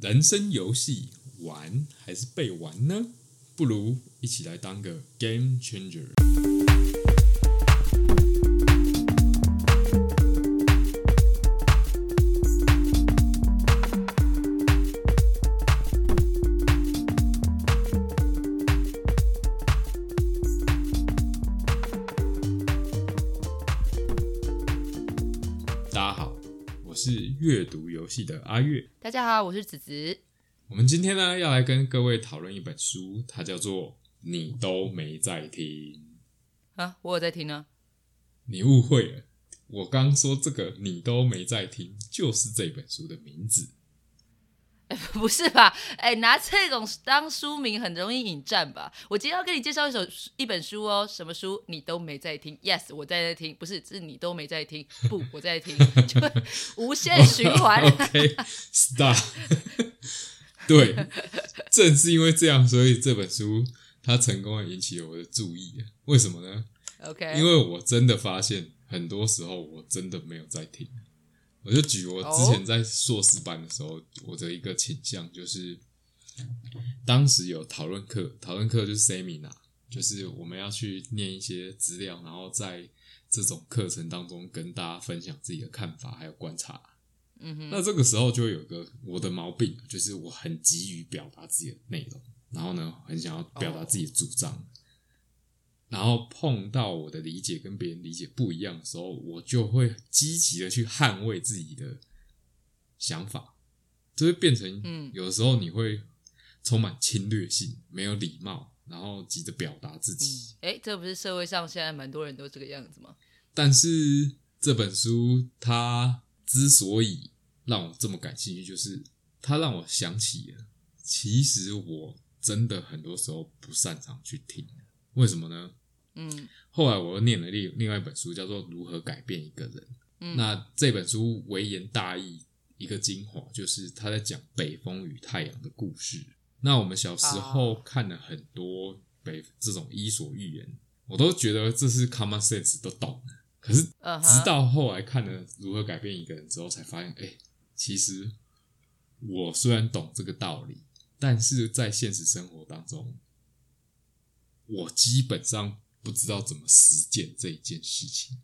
人生游戏玩还是被玩呢？不如一起来当个 game changer。戏的阿月。大家好，我是子子。我们今天呢，要来跟各位讨论一本书，它叫做《你都没在听》。啊，我有在听呢。你误会了，我刚说这个你都没在听，就是这本书的名字。不是吧？哎，拿这种当书名很容易引战吧？我今天要跟你介绍一首一本书哦，什么书？你都没在听？Yes，我在在听，不是，是你都没在听。不，我在听，就无限循环。OK，Stop。对，正是因为这样，所以这本书它成功的引起了我的注意。为什么呢？OK，因为我真的发现，很多时候我真的没有在听。我就举我之前在硕士班的时候，我的一个倾向就是，当时有讨论课，讨论课就是 seminar，就是我们要去念一些资料，然后在这种课程当中跟大家分享自己的看法还有观察。嗯哼，那这个时候就会有一个我的毛病，就是我很急于表达自己的内容，然后呢，很想要表达自己的主张。然后碰到我的理解跟别人理解不一样的时候，我就会积极的去捍卫自己的想法，就会变成，嗯有的时候你会充满侵略性，没有礼貌，然后急着表达自己。哎，这不是社会上现在蛮多人都这个样子吗？但是这本书它之所以让我这么感兴趣，就是它让我想起了，其实我真的很多时候不擅长去听，为什么呢？嗯后来我又念了另另外一本书，叫做《如何改变一个人》。嗯，那这本书微言大义，一个精华就是他在讲北风与太阳的故事。那我们小时候啊看了很多北这种伊索寓言，我都觉得这是 common sense 都懂了。可是直到后来看了《如何改变一个人》之后，才发现，哎、其实我虽然懂这个道理，但是在现实生活当中，我基本上不知道怎么实践这一件事情。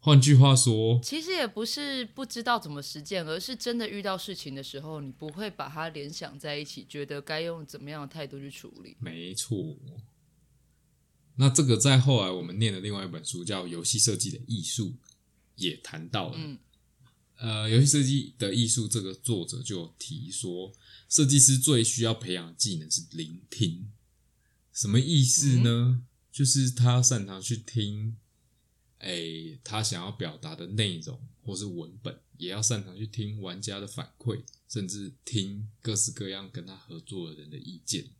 换句话说，其实也不是不知道怎么实践，而是真的遇到事情的时候，你不会把它联想在一起，觉得该用怎么样的态度去处理。没错。那这个在后来我们念的另外一本书叫《游戏设计的艺术》，也谈到了。嗯呃，游戏设计的艺术，这个作者就提说，设计师最需要培养的技能是聆听。什么意思呢？就是他要擅长去听，诶，他想要表达的内容或是文本，也要擅长去听玩家的反馈，甚至听各式各样跟他合作的人的意见。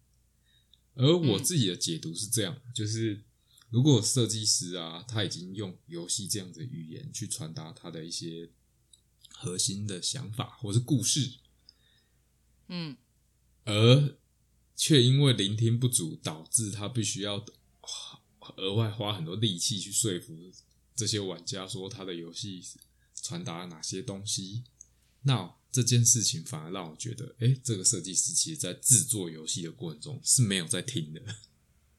而我自己的解读是这样，就是如果设计师啊，他已经用游戏这样子的语言去传达他的一些核心的想法或是故事，嗯而却因为聆听不足，导致他必须要额外花很多力气去说服这些玩家说他的游戏传达了哪些东西。那这件事情反而让我觉得，哎、这个设计师其实在制作游戏的过程中是没有在听的。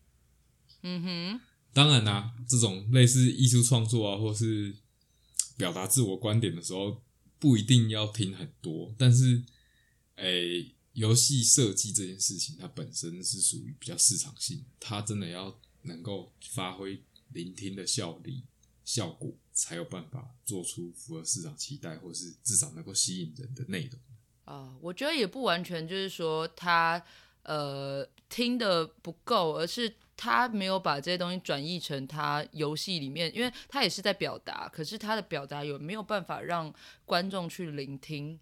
嗯哼，当然啦、这种类似艺术创作啊，或是表达自我观点的时候，不一定要听很多。但是，诶、游戏设计这件事情，它本身是属于比较市场性的，它真的要能够发挥聆听的效力效果，才有办法做出符合市场期待，或是至少能够吸引人的内容。啊、我觉得也不完全就是说他呃听的不够，而是他没有把这些东西转译成他游戏里面，因为他也是在表达，可是他的表达有没有办法让观众去聆听，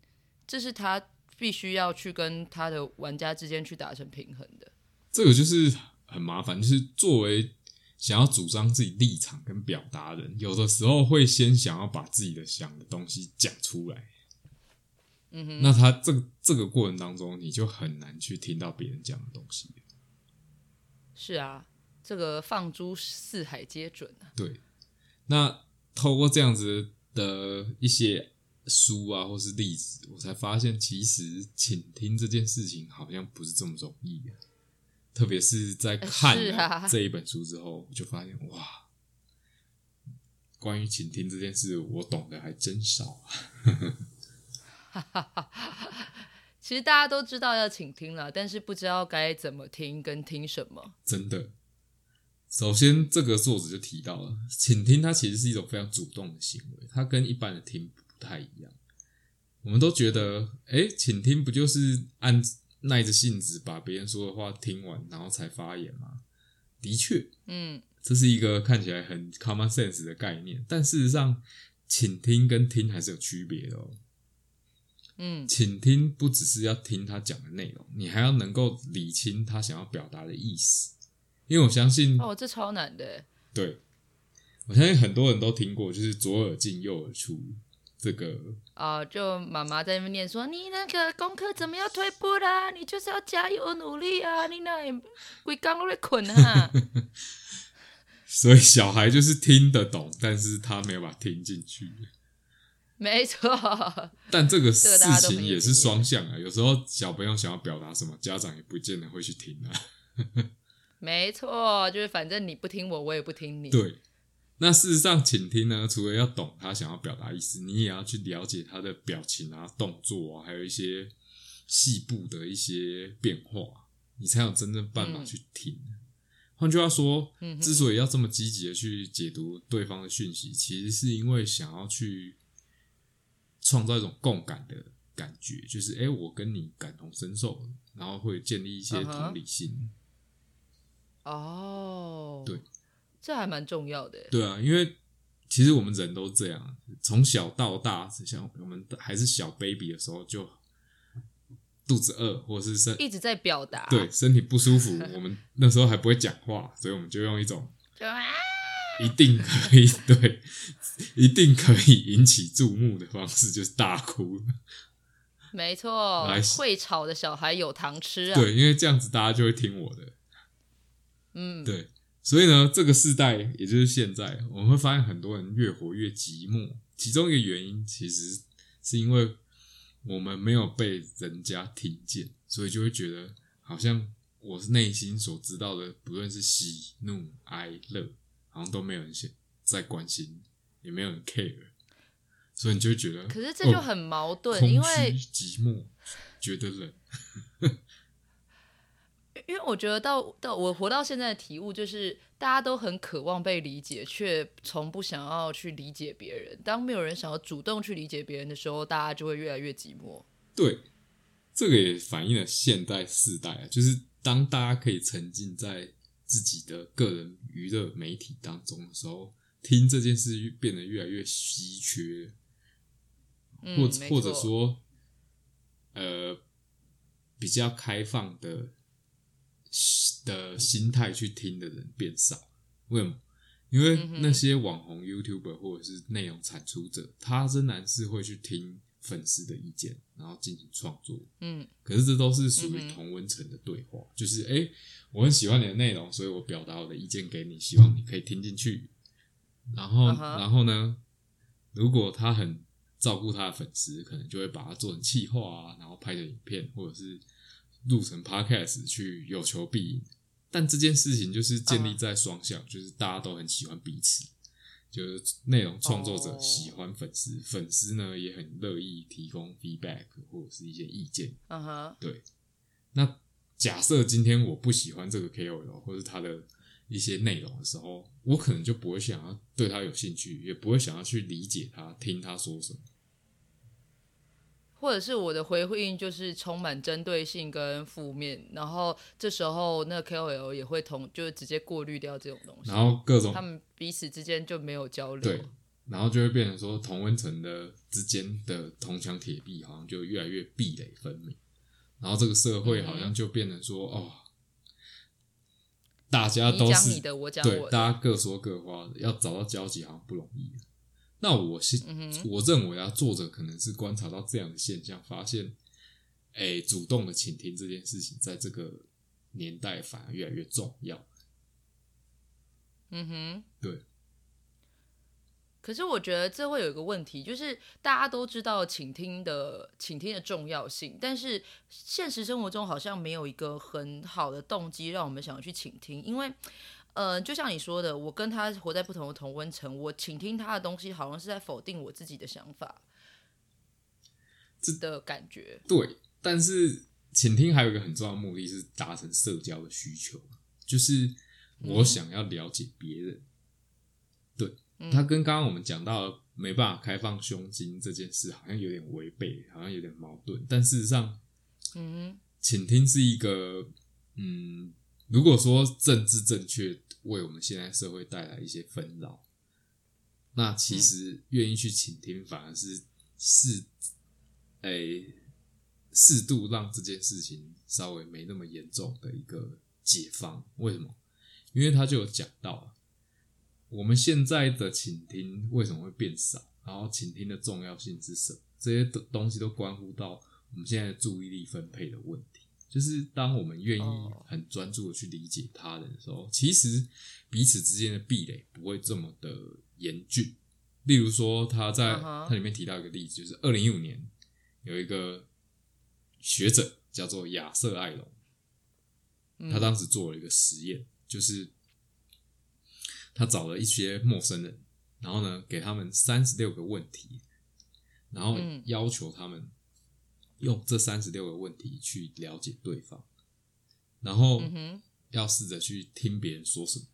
这是他必须要去跟他的玩家之间去达成平衡的。这个就是很麻烦，就是作为想要主张自己立场跟表达人，有的时候会先想要把自己的想的东西讲出来。嗯哼，那他这个这个过程当中，你就很难去听到别人讲的东西。是啊，这个放诸四海皆准啊。对，那透过这样子的一些书啊，或是例子，我才发现，其实倾听这件事情好像不是这么容易的。特别是在看这一本书之后，我就发现哇，关于倾听这件事，我懂得还真少啊。其实大家都知道要倾听了，但是不知道该怎么听跟听什么。真的。首先，这个作者就提到了，倾听它其实是一种非常主动的行为，它跟一般的听不太一样。我们都觉得，哎，倾听不就是按耐着性子把别人说的话听完，然后才发言吗？的确，嗯，这是一个看起来很 common sense 的概念，但事实上，倾听跟听还是有区别的哦。嗯，倾听不只是要听他讲的内容，你还要能够理清他想要表达的意思。因为我相信，哦，这超难的。对我相信很多人都听过，就是左耳进右耳出这个。啊、就妈妈在那边念说：“你那个功课怎么要退步啦？你就是要加油努力啊！你那鬼刚都在困啊。所以小孩就是听得懂，但是他没有把它听进去。”没错，但这个事情也是双向啊，有时候小朋友想要表达什么，家长也不见得会去听啊。没错，就是反正你不听我，我也不听你。对，那事实上，倾听呢，除了要懂他想要表达意思，你也要去了解他的表情啊、动作啊，还有一些细部的一些变化，你才有真正办法去听。换句话说，嗯之所以要这么积极的去解读对方的讯息，其实是因为想要去创造一种共感的感觉，就是诶，我跟你感同身受，然后会建立一些同理心。哦，对，这还蛮重要的。对啊，因为其实我们人都这样，从小到大，像我们还是小 baby 的时候，就肚子饿，或者是身一直在表达。对身体不舒服，我们 那时候还不会讲话，所以我们就用一种就啊，一定可以 对，一定可以引起注目的方式，就是大哭。没错，会吵的小孩有糖吃啊。对，因为这样子大家就会听我的。嗯，对，所以呢，这个世代，也就是现在，我们会发现很多人越活越寂寞。其中一个原因，其实是因为我们没有被人家听见，所以就会觉得好像我是内心所知道的，不论是喜怒哀乐，好像都没有人现在关心，也没有人 care，所以你就会觉得，可是这就哦很矛盾，空因为寂寞，觉得冷。因为我觉得到到我活到现在的体悟就是，大家都很渴望被理解，却从不想要去理解别人。当没有人想要主动去理解别人的时候，大家就会越来越寂寞。对，这个也反映了现代世代啊，就是当大家可以沉浸在自己的个人娱乐媒体当中的时候，听这件事变得越来越稀缺，嗯，或者或者，说，呃，比较开放的的心态去听的人变少。为什么？因为那些网红 YouTuber 或者是内容产出者，他仍然是会去听粉丝的意见，然后进行创作。嗯可是这都是属于同温层的对话，就是诶，我很喜欢你的内容，所以我表达我的意见给你，希望你可以听进去。然后嗯然后呢，如果他很照顾他的粉丝，可能就会把它做成企划啊，然后拍成影片，或者是录成 podcast 去有求必应。但这件事情就是建立嗯在双向，就是大家都很喜欢彼此，就是内容创作者哦喜欢粉丝，粉丝呢也很乐意提供 feedback 或者是一些意见。嗯哼，对，那假设今天我不喜欢这个 KOL 或者他的一些内容的时候，我可能就不会想要对他有兴趣，也不会想要去理解他，听他说什么。或者是我的回应就是充满针对性跟负面，然后这时候那个 KOL 也会同就是直接过滤掉这种东西，然后各种他们彼此之间就没有交流。对，然后就会变成说同温层的之间的铜墙铁壁好像就越来越壁垒分明，然后这个社会好像就变成说、哦，大家都是讲你的，我讲对，我的。大家各说各话的，要找到交集好像不容易。那我是、嗯我认为啊，作者可能是观察到这样的现象，发现，哎，主动的倾听这件事情，在这个年代反而越来越重要。嗯哼，对，可是我觉得这会有一个问题，就是大家都知道倾听的倾听的重要性，但是现实生活中好像没有一个很好的动机让我们想要去倾听，因为，呃，就像你说的，我跟他活在不同的同温层，我倾听他的东西，好像是在否定我自己的想法，这的感觉。对，但是倾听还有一个很重要的目的是达成社交的需求，就是我想要了解别人。对，他跟刚刚我们讲到没办法开放胸襟这件事，好像有点违背，好像有点矛盾。但事实上，嗯倾听是一个，嗯，如果说政治正确为我们现在社会带来一些纷扰，那其实愿意去倾听，反而是是，诶、适度让这件事情稍微没那么严重的一个解放。为什么？因为他就有讲到啊，我们现在的倾听为什么会变少，然后倾听的重要性是什么？这些东东西都关乎到我们现在注意力分配的问题。就是当我们愿意哦。很专注的去理解他人的时候，其实彼此之间的壁垒不会这么的严峻。例如说，他在他里面提到一个例子，就是二零一五年有一个学者叫做亚瑟艾隆，嗯。他当时做了一个实验，就是他找了一些陌生人，然后呢给他们三十六个问题，然后嗯。要求他们用这三十六个问题去了解对方，然后要试着去听别人说什么。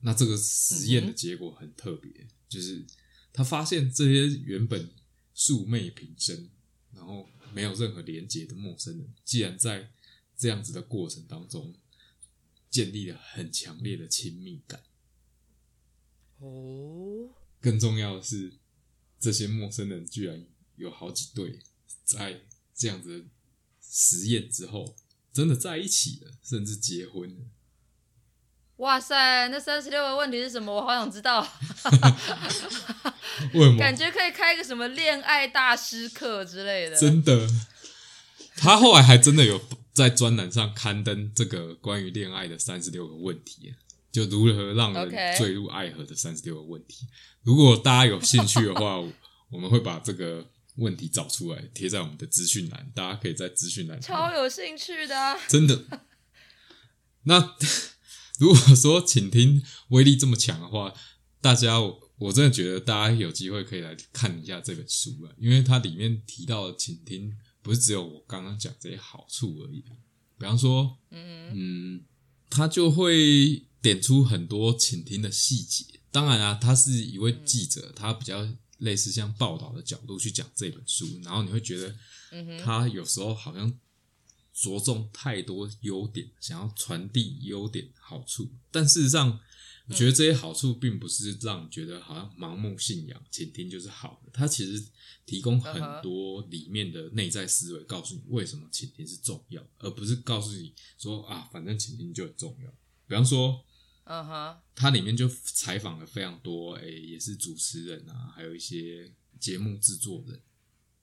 那这个实验的结果很特别，就是他发现这些原本素昧平生，然后没有任何连结的陌生人，既然在这样子的过程当中，建立了很强烈的亲密感。哦，更重要的是，这些陌生人居然有好几对，在这样子的实验之后，真的在一起了，甚至结婚了。哇塞，那三十六个问题是什么？我好想知道，为什么？感觉可以开个什么恋爱大师课之类的。真的，他后来还真的有在专栏上刊登这个关于恋爱的三十六个问题，就如何让人坠入爱河的三十六个问题。如果大家有兴趣的话，我我们会把这个问题找出来贴在我们的资讯栏，大家可以在资讯栏超有兴趣的啊、真的。那 如果说倾听威力这么强的话，大家我我真的觉得大家有机会可以来看一下这本书了，因为它里面提到的倾听不是只有我刚刚讲这些好处而已。比方说，嗯嗯，他就会点出很多倾听的细节。当然啊，他是一位记者，他比较类似像报道的角度去讲这本书，然后你会觉得嗯哼，他有时候好像着重太多优点，想要传递优点好处，但事实上，我觉得这些好处并不是让你觉得好像盲目信仰倾听就是好的，它其实提供很多里面的内在思维，告诉你为什么倾听是重要，而不是告诉你说啊，反正倾听就很重要。比方说，嗯哼，它里面就采访了非常多，诶、也是主持人啊，还有一些节目制作人，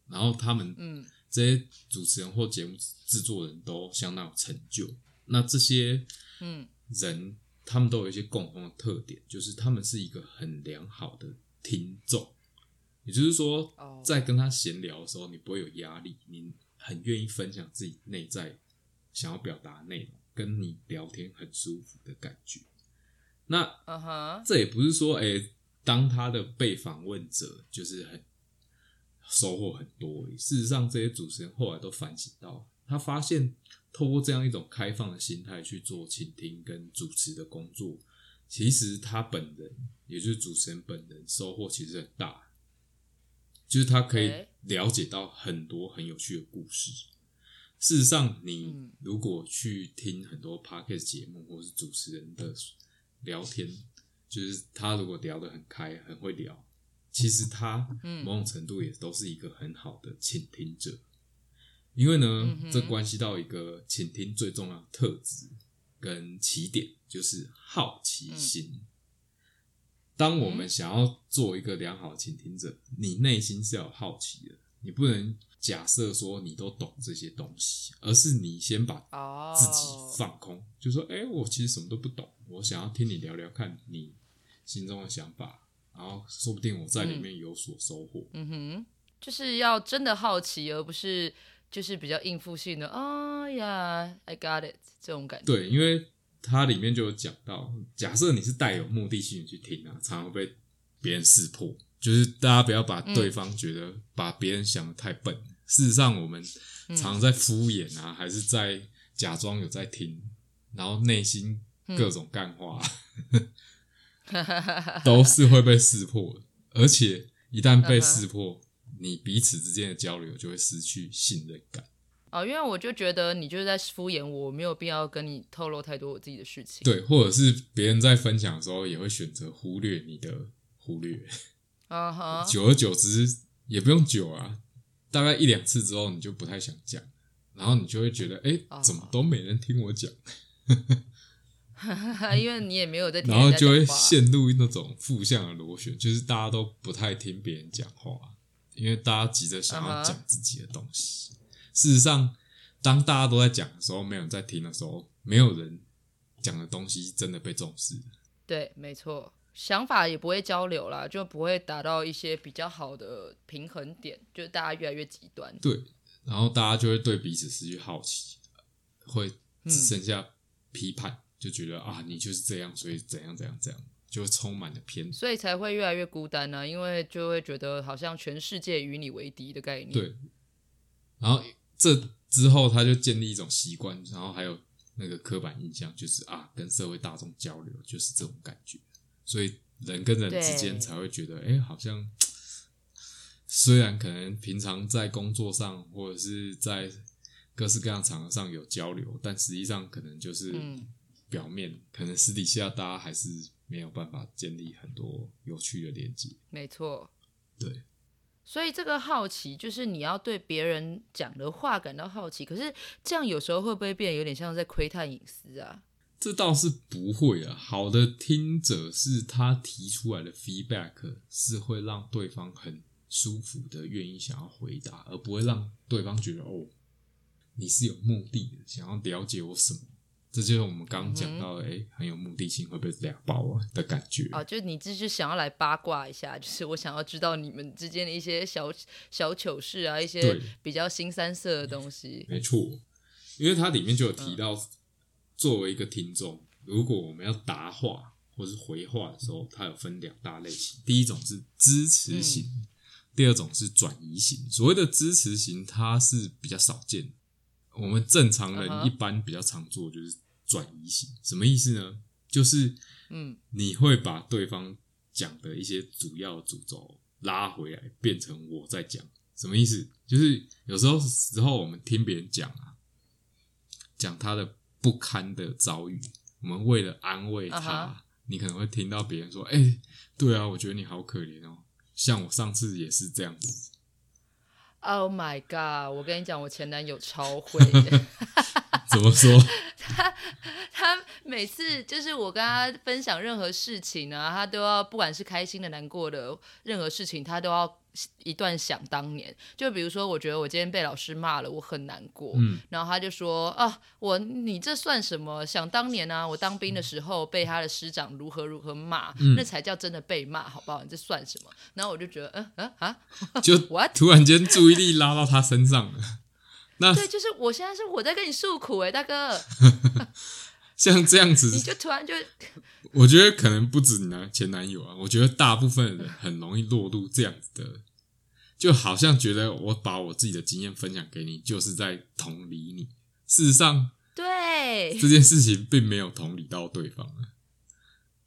然后他们嗯这些主持人或节目制作人都相当有成就。那这些嗯人，他们都有一些共同的特点，就是他们是一个很良好的听众。也就是说哦，在跟他闲聊的时候，你不会有压力，你很愿意分享自己内在想要表达的内容，跟你聊天很舒服的感觉。那这也不是说，哎、当他的被访问者就是很收获很多。事实上，这些主持人后来都反省到，他发现透过这样一种开放的心态去做倾听跟主持的工作，其实他本人，也就是主持人本人收获其实很大，就是他可以了解到很多很有趣的故事。事实上，你嗯如果去听很多 podcast 节目或是主持人的聊天，就是他如果聊得很开，很会聊，其实他嗯某种程度也都是一个很好的倾听者。因为呢嗯，这关系到一个倾听最重要的特质跟起点，就是好奇心。当我们想要做一个良好的倾听者，你内心是要有好奇的，你不能假设说你都懂这些东西，而是你先把哦，自己放空，就说：“哎、我其实什么都不懂，我想要听你聊聊看你心中的想法，然后说不定我在里面有所收获。嗯哼，就是要真的好奇，而不是就是比较应付性的。啊呀，I got it 这种感觉。对，因为它里面就有讲到，假设你是带有目的性的去听啊，常常被别人识破。就是大家不要把对方觉得把别人想的太笨，事实上我们常常在敷衍啊，还是在假装有在听，然后内心各种干话，都是会被识破的。而且一旦被识破，你彼此之间的交流就会失去信任感。哦，因为我就觉得你就是在敷衍我，没有必要跟你透露太多我自己的事情。对，或者是别人在分享的时候，也会选择忽略你的忽略。啊哈，久而久之也不用久啊，大概一两次之后，你就不太想讲，然后你就会觉得，哎，怎么都没人听我讲，因为你也没有在听，然后就会陷入那种负向的螺旋，就是大家都不太听别人讲话，因为大家急着想要讲自己的东西。事实上，当大家都在讲的时候，没有人在听的时候，没有人讲的东西真的被重视。对，没错。想法也不会交流啦，就不会达到一些比较好的平衡点，就大家越来越极端。对，然后大家就会对彼此失去好奇，会只剩下批判，就觉得啊，你就是这样，所以怎样怎样怎样，就充满了偏，所以才会越来越孤单呢。因为就会觉得好像全世界与你为敌的概念。对，然后这之后他就建立一种习惯，然后还有那个刻板印象，就是啊，跟社会大众交流就是这种感觉。所以人跟人之间才会觉得，哎，好像虽然可能平常在工作上或者是在各式各样场合上有交流，但实际上可能就是表面，可能私底下大家还是没有办法建立很多有趣的连接。没错，对。所以这个好奇就是你要对别人讲的话感到好奇，可是这样有时候会不会变得有点像在窥探隐私啊？这倒是不会啊，好的听者是他提出来的 feedback 是会让对方很舒服的，愿意想要回答，而不会让对方觉得哦，你是有目的的，想要了解我什么。这就是我们刚刚讲到的，哎，很有目的性，会被俩包啊的感觉啊。就你这是想要来八卦一下，就是我想要知道你们之间的一些小小糗事啊，一些比较新三色的东西。没错，因为它里面就有提到。作为一个听众，如果我们要答话或是回话的时候，它有分两大类型。第一种是支持型，第二种是转移型。所谓的支持型，它是比较少见。我们正常人一般比较常做就是转移型。什么意思呢？就是嗯，你会把对方讲的一些主要主轴拉回来，变成我在讲。什么意思？就是有时候时候我们听别人讲啊，讲他的。不堪的遭遇，我们为了安慰他，你可能会听到别人说：“哎，对啊，我觉得你好可怜哦。”像我上次也是这样子。Oh my god！我跟你讲，我前男友超会。怎么说？他 他每次就是我跟他分享任何事情啊，他都要不管是开心的、难过的，任何事情他都要。一段想当年，就比如说，我觉得我今天被老师骂了，我很难过。嗯，然后他就说啊，我你这算什么？想当年呢，我当兵的时候被他的师长如何如何骂，那才叫真的被骂，好不好？你这算什么？然后我就觉得，嗯嗯啊，就突然间注意力拉到他身上了。那对，就是我现在是我在跟你诉苦哎，大哥。像这样子，你就突然就，我觉得可能不止你男前男友啊，我觉得大部分人很容易落入这样子的，就好像觉得我把我自己的经验分享给你，就是在同理你。事实上，对这件事情并没有同理到对方啊，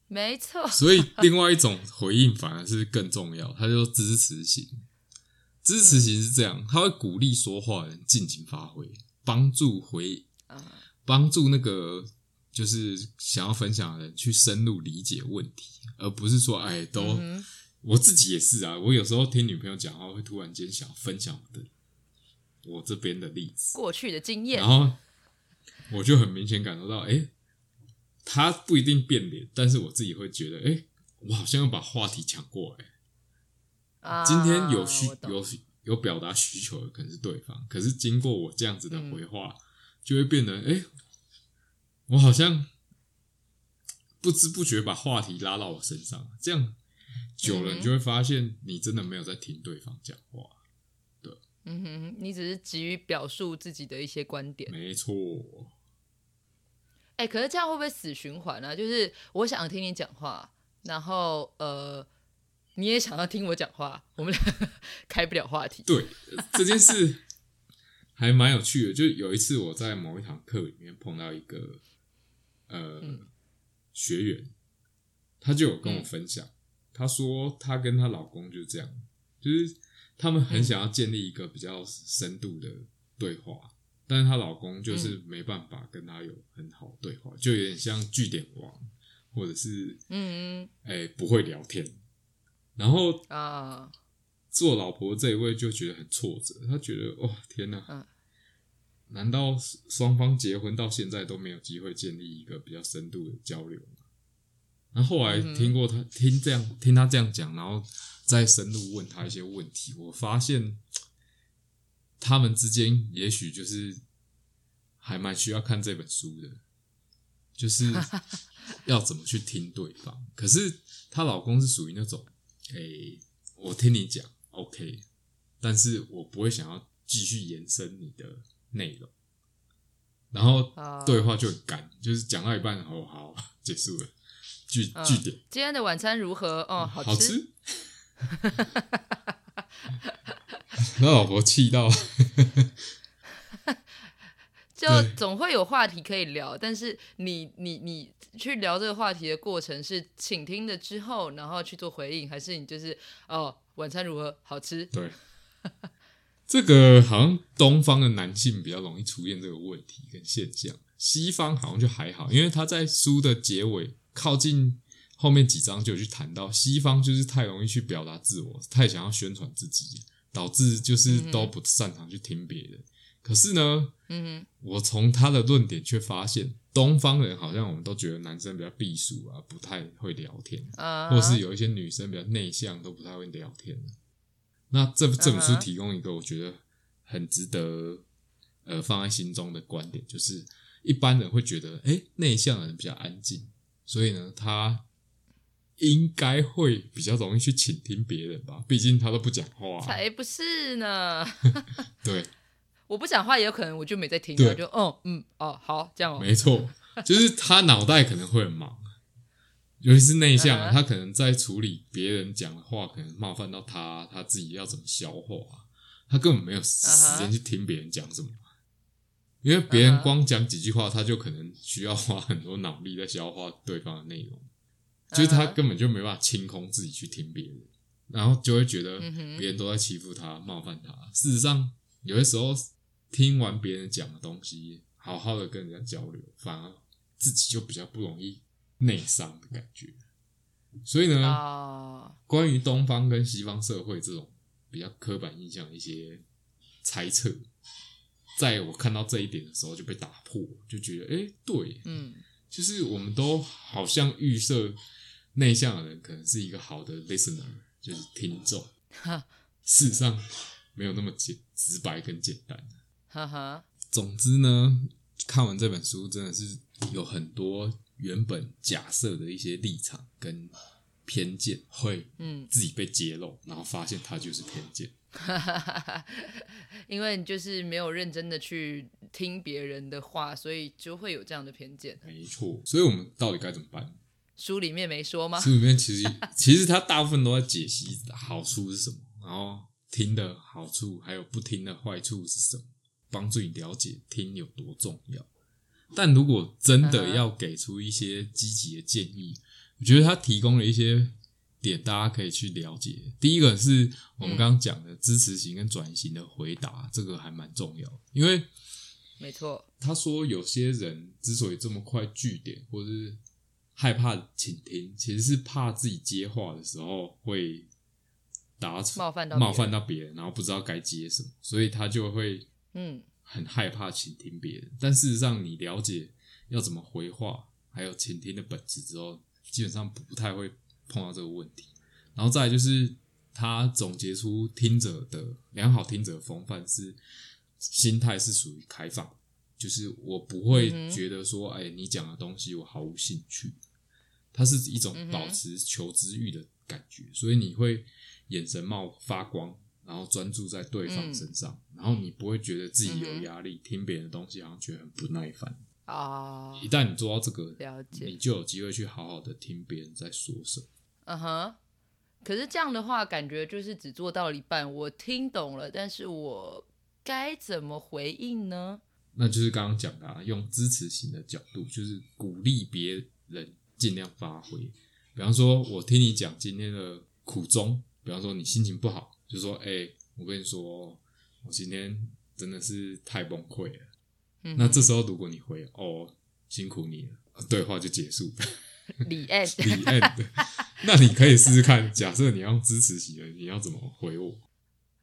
没错。所以另外一种回应反而是更重要，他就支持型，支持型是这样，他会鼓励说话人尽情发挥，帮助回，帮助那个。就是想要分享的人去深入理解问题，而不是说，哎，都我自己也是啊。我有时候听女朋友讲话，会突然间想分享我的我这边的例子、过去的经验，然后我就很明显感受到，哎，他不一定变脸，但是我自己会觉得，哎，我好像要把话题抢过来。今天有需有有表达需求的可能是对方，可是经过我这样子的回话，就会变得，哎。我好像不知不觉把话题拉到我身上，这样久了，你就会发现你真的没有在听对方讲话。对嗯哼，你只是急于表述自己的一些观点。没错，哎、可是这样会不会死循环呢、就是我想听你讲话，然后呃，你也想要听我讲话，我们俩 开不了话题。对这件事还蛮有趣的。就有一次我在某一堂课里面碰到一个呃、学员，他就有跟我分享，他说她跟她老公就是这样，就是他们很想要建立一个比较深度的对话，但是她老公就是没办法跟她有很好的对话，就有点像据点王，或者是嗯哎、不会聊天，然后嗯啊，做老婆这一位就觉得很挫折，他觉得哇天哪，嗯难道双方结婚到现在都没有机会建立一个比较深度的交流吗？然后后来听过他、听这样听他这样讲，然后再深入问他一些问题，我发现他们之间也许就是还蛮需要看这本书的，就是 要怎么去听对方。可是她老公是属于那种，诶、我听你讲，OK，但是我不会想要继续延伸你的内容，然后啊对话就很干，就是讲到一半，哦，好，结束了，句嗯句点，今天的晚餐如何？哦，好好吃。他 老婆气到，就总会有话题可以聊，但是你你你去聊这个话题的过程是倾听了之后，然后去做回应，还是你就是哦晚餐如何？好吃？对，这个好像东方的男性比较容易出现这个问题跟现象，西方好像就还好，因为他在书的结尾靠近后面几章就有去谈到，西方就是太容易去表达自我，太想要宣传自己，导致就是都不擅长去听别人。可是呢，嗯我从他的论点却发现，东方人好像我们都觉得男生比较避暑啊，不太会聊天，或是有一些女生比较内向，都不太会聊天。那这这本书提供一个我觉得很值得呃放在心中的观点，就是一般人会觉得，哎，内向的人比较安静，所以呢，他应该会比较容易去倾听别人吧，毕竟他都不讲话、啊。才不是呢！对，我不讲话也有可能我就没在听对。啊，就嗯嗯哦好这样哦，没错，就是他脑袋可能会很忙，尤其是内向他可能在处理别人讲的话，可能冒犯到他，他自己要怎么消化，他根本没有时间去听别人讲什么。因为别人光讲几句话，他就可能需要花很多脑力在消化对方的内容，就是他根本就没办法清空自己去听别人，然后就会觉得别人都在欺负他、冒犯他。事实上，有些时候听完别人讲的东西，好好的跟人家交流，反而自己就比较不容易内伤的感觉。所以呢，啊，关于东方跟西方社会这种比较刻板印象的一些猜测，在我看到这一点的时候就被打破，就觉得，哎、对，嗯就是我们都好像预设内向的人可能是一个好的 listener，就是听众。哈 事实上没有那么简直白跟简单。哈哈，总之呢，看完这本书真的是有很多原本假设的一些立场跟偏见会嗯，自己被揭露，然后发现它就是偏见。因为你就是没有认真的去听别人的话，所以就会有这样的偏见。没错，所以我们到底该怎么办？书里面没说吗？书里面其实其实它大部分都在解析好处是什么，然后听的好处还有不听的坏处是什么，帮助你了解听有多重要。但如果真的要给出一些积极的建议，我觉得他提供了一些点，大家可以去了解。第一个是我们刚刚讲的支持型跟转型的回答，这个还蛮重要，因为没错，他说有些人之所以这么快据点，或是害怕倾听，其实是怕自己接话的时候会打冒犯到冒犯到别人，然后不知道该接什么，所以他就会嗯很害怕倾听别人。但事实上，你了解要怎么回话，还有倾听的本质之后，基本上不太会碰到这个问题。然后再来就是他总结出听者的良好听者的风范是心态是属于开放，就是我不会觉得说，哎、你讲的东西我毫无兴趣。它是一种保持求知欲的感觉，所以你会眼神冒发光，然后专注在对方身上，然后你不会觉得自己有压力，听别人的东西好像觉得很不耐烦。哦，一旦你做到这个，了解你就有机会去好好的听别人在说什么。嗯哼。可是这样的话，感觉就是只做到了一半，我听懂了，但是我该怎么回应呢？那就是刚刚讲的、啊，用支持型的角度，就是鼓励别人尽量发挥。比方说，我听你讲今天的苦衷，比方说你心情不好，就说：“哎、我跟你说，我今天真的是太崩溃了。嗯那这时候如果你回“哦，辛苦你了”，对话就结束 了。李 end，李 end，那你可以试试看，假设你要支持型的，你要怎么回我？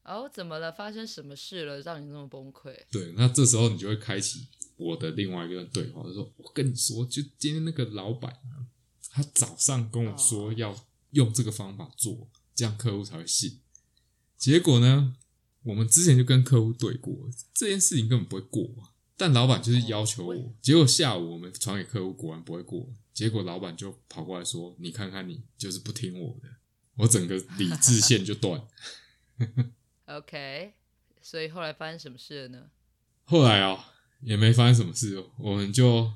哦，怎么了？发生什么事了，让你这么崩溃？对，那这时候你就会开启我的另外一个对话，就说：“我跟你说，就今天那个老板啊，他早上跟我说要用这个方法做，这样客户才会信。结果呢，我们之前就跟客户对过，这件事情根本不会过啊。但老板就是要求哦我，结果下午我们传给客户，果然不会过。结果老板就跑过来说：‘你看看你就是不听我的。’我整个理智线就断。OK，所以后来发生什么事了呢？后来啊、也没发生什么事哦，我们就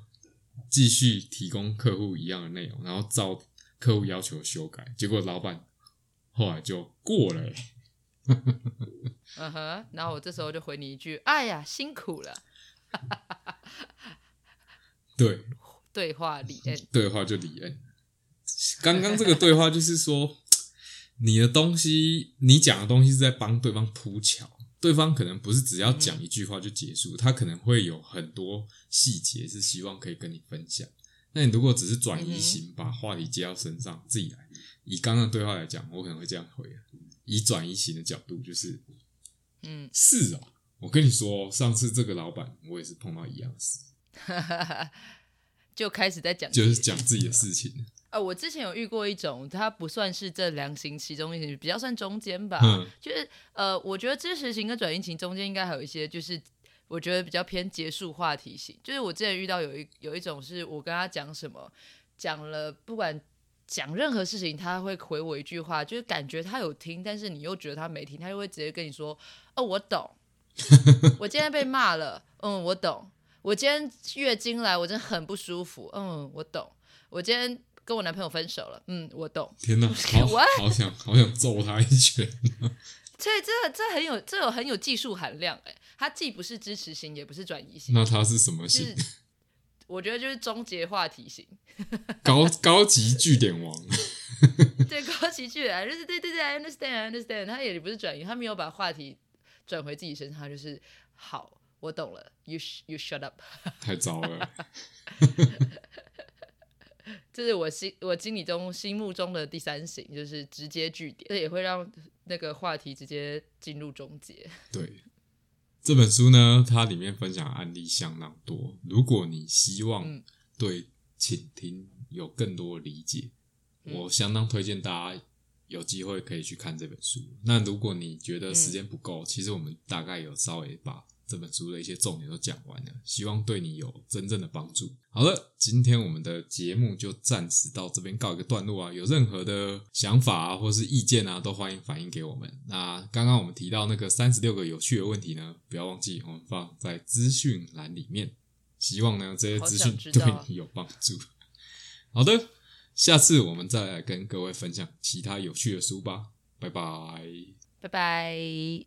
继续提供客户一样的内容，然后照客户要求修改。结果老板后来就过了、欸，嗯哼，然后我这时候就回你一句：“哎呀，辛苦了。对，” 对话李 end，对话就李恩。刚刚这个对话就是说，你的东西，你讲的东西是在帮对方铺桥，对方可能不是只要讲一句话就结束，他可能会有很多细节是希望可以跟你分享。那你如果只是转移型，把话题接到身上自己来，以刚刚对话来讲，我可能会这样回啊。以转移型的角度，就是嗯，是啊，我跟你说，上次这个老板我也是碰到一样的事，就开始在讲，就是讲自己的。事情。呃，我之前有遇过一种，它不算是这两型其中一型，比较算中间吧。嗯就是呃，我觉得支持型跟转移型中间应该还有一些，就是我觉得比较偏结束话题型。就是我之前遇到有一有一种是我跟他讲什么，讲了不管讲任何事情，他会回我一句话，就是感觉他有听，但是你又觉得他没听，他就会直接跟你说：“哦，我懂，我今天被骂了，嗯，我懂。我今天月经来，我真的很不舒服，嗯，我懂。我今天跟我男朋友分手了，嗯，我懂。天哪，好 What？好想好想揍他一拳。所 以这这很有这有很有技术含量哎，它既不是支持型，也不是转移型，那他是什么型？就是我觉得就是终结话题型。高高级据点王。对，高级据点，就是对对对，I understand I understand，他也不是转移，他没有把话题转回自己身上，他就是好，我懂了，you you shut up，太糟了，这是我心我心里中心目中的第三型，就是直接据点，这也会让那个话题直接进入终结。对。这本书呢，它里面分享案例相当多。如果你希望嗯对倾听有更多的理解，嗯我相当推荐大家有机会可以去看这本书。那如果你觉得时间不够，其实我们大概有稍微把这本书的一些重点都讲完了，希望对你有真正的帮助。好了，今天我们的节目就暂时到这边告一个段落啊。有任何的想法啊，或是意见啊，都欢迎反映给我们。那刚刚我们提到那个三十六个有趣的问题呢，不要忘记我们放在资讯栏里面。希望呢这些资讯对你有帮助。好的，下次我们再来跟各位分享其他有趣的书吧。拜拜。拜拜。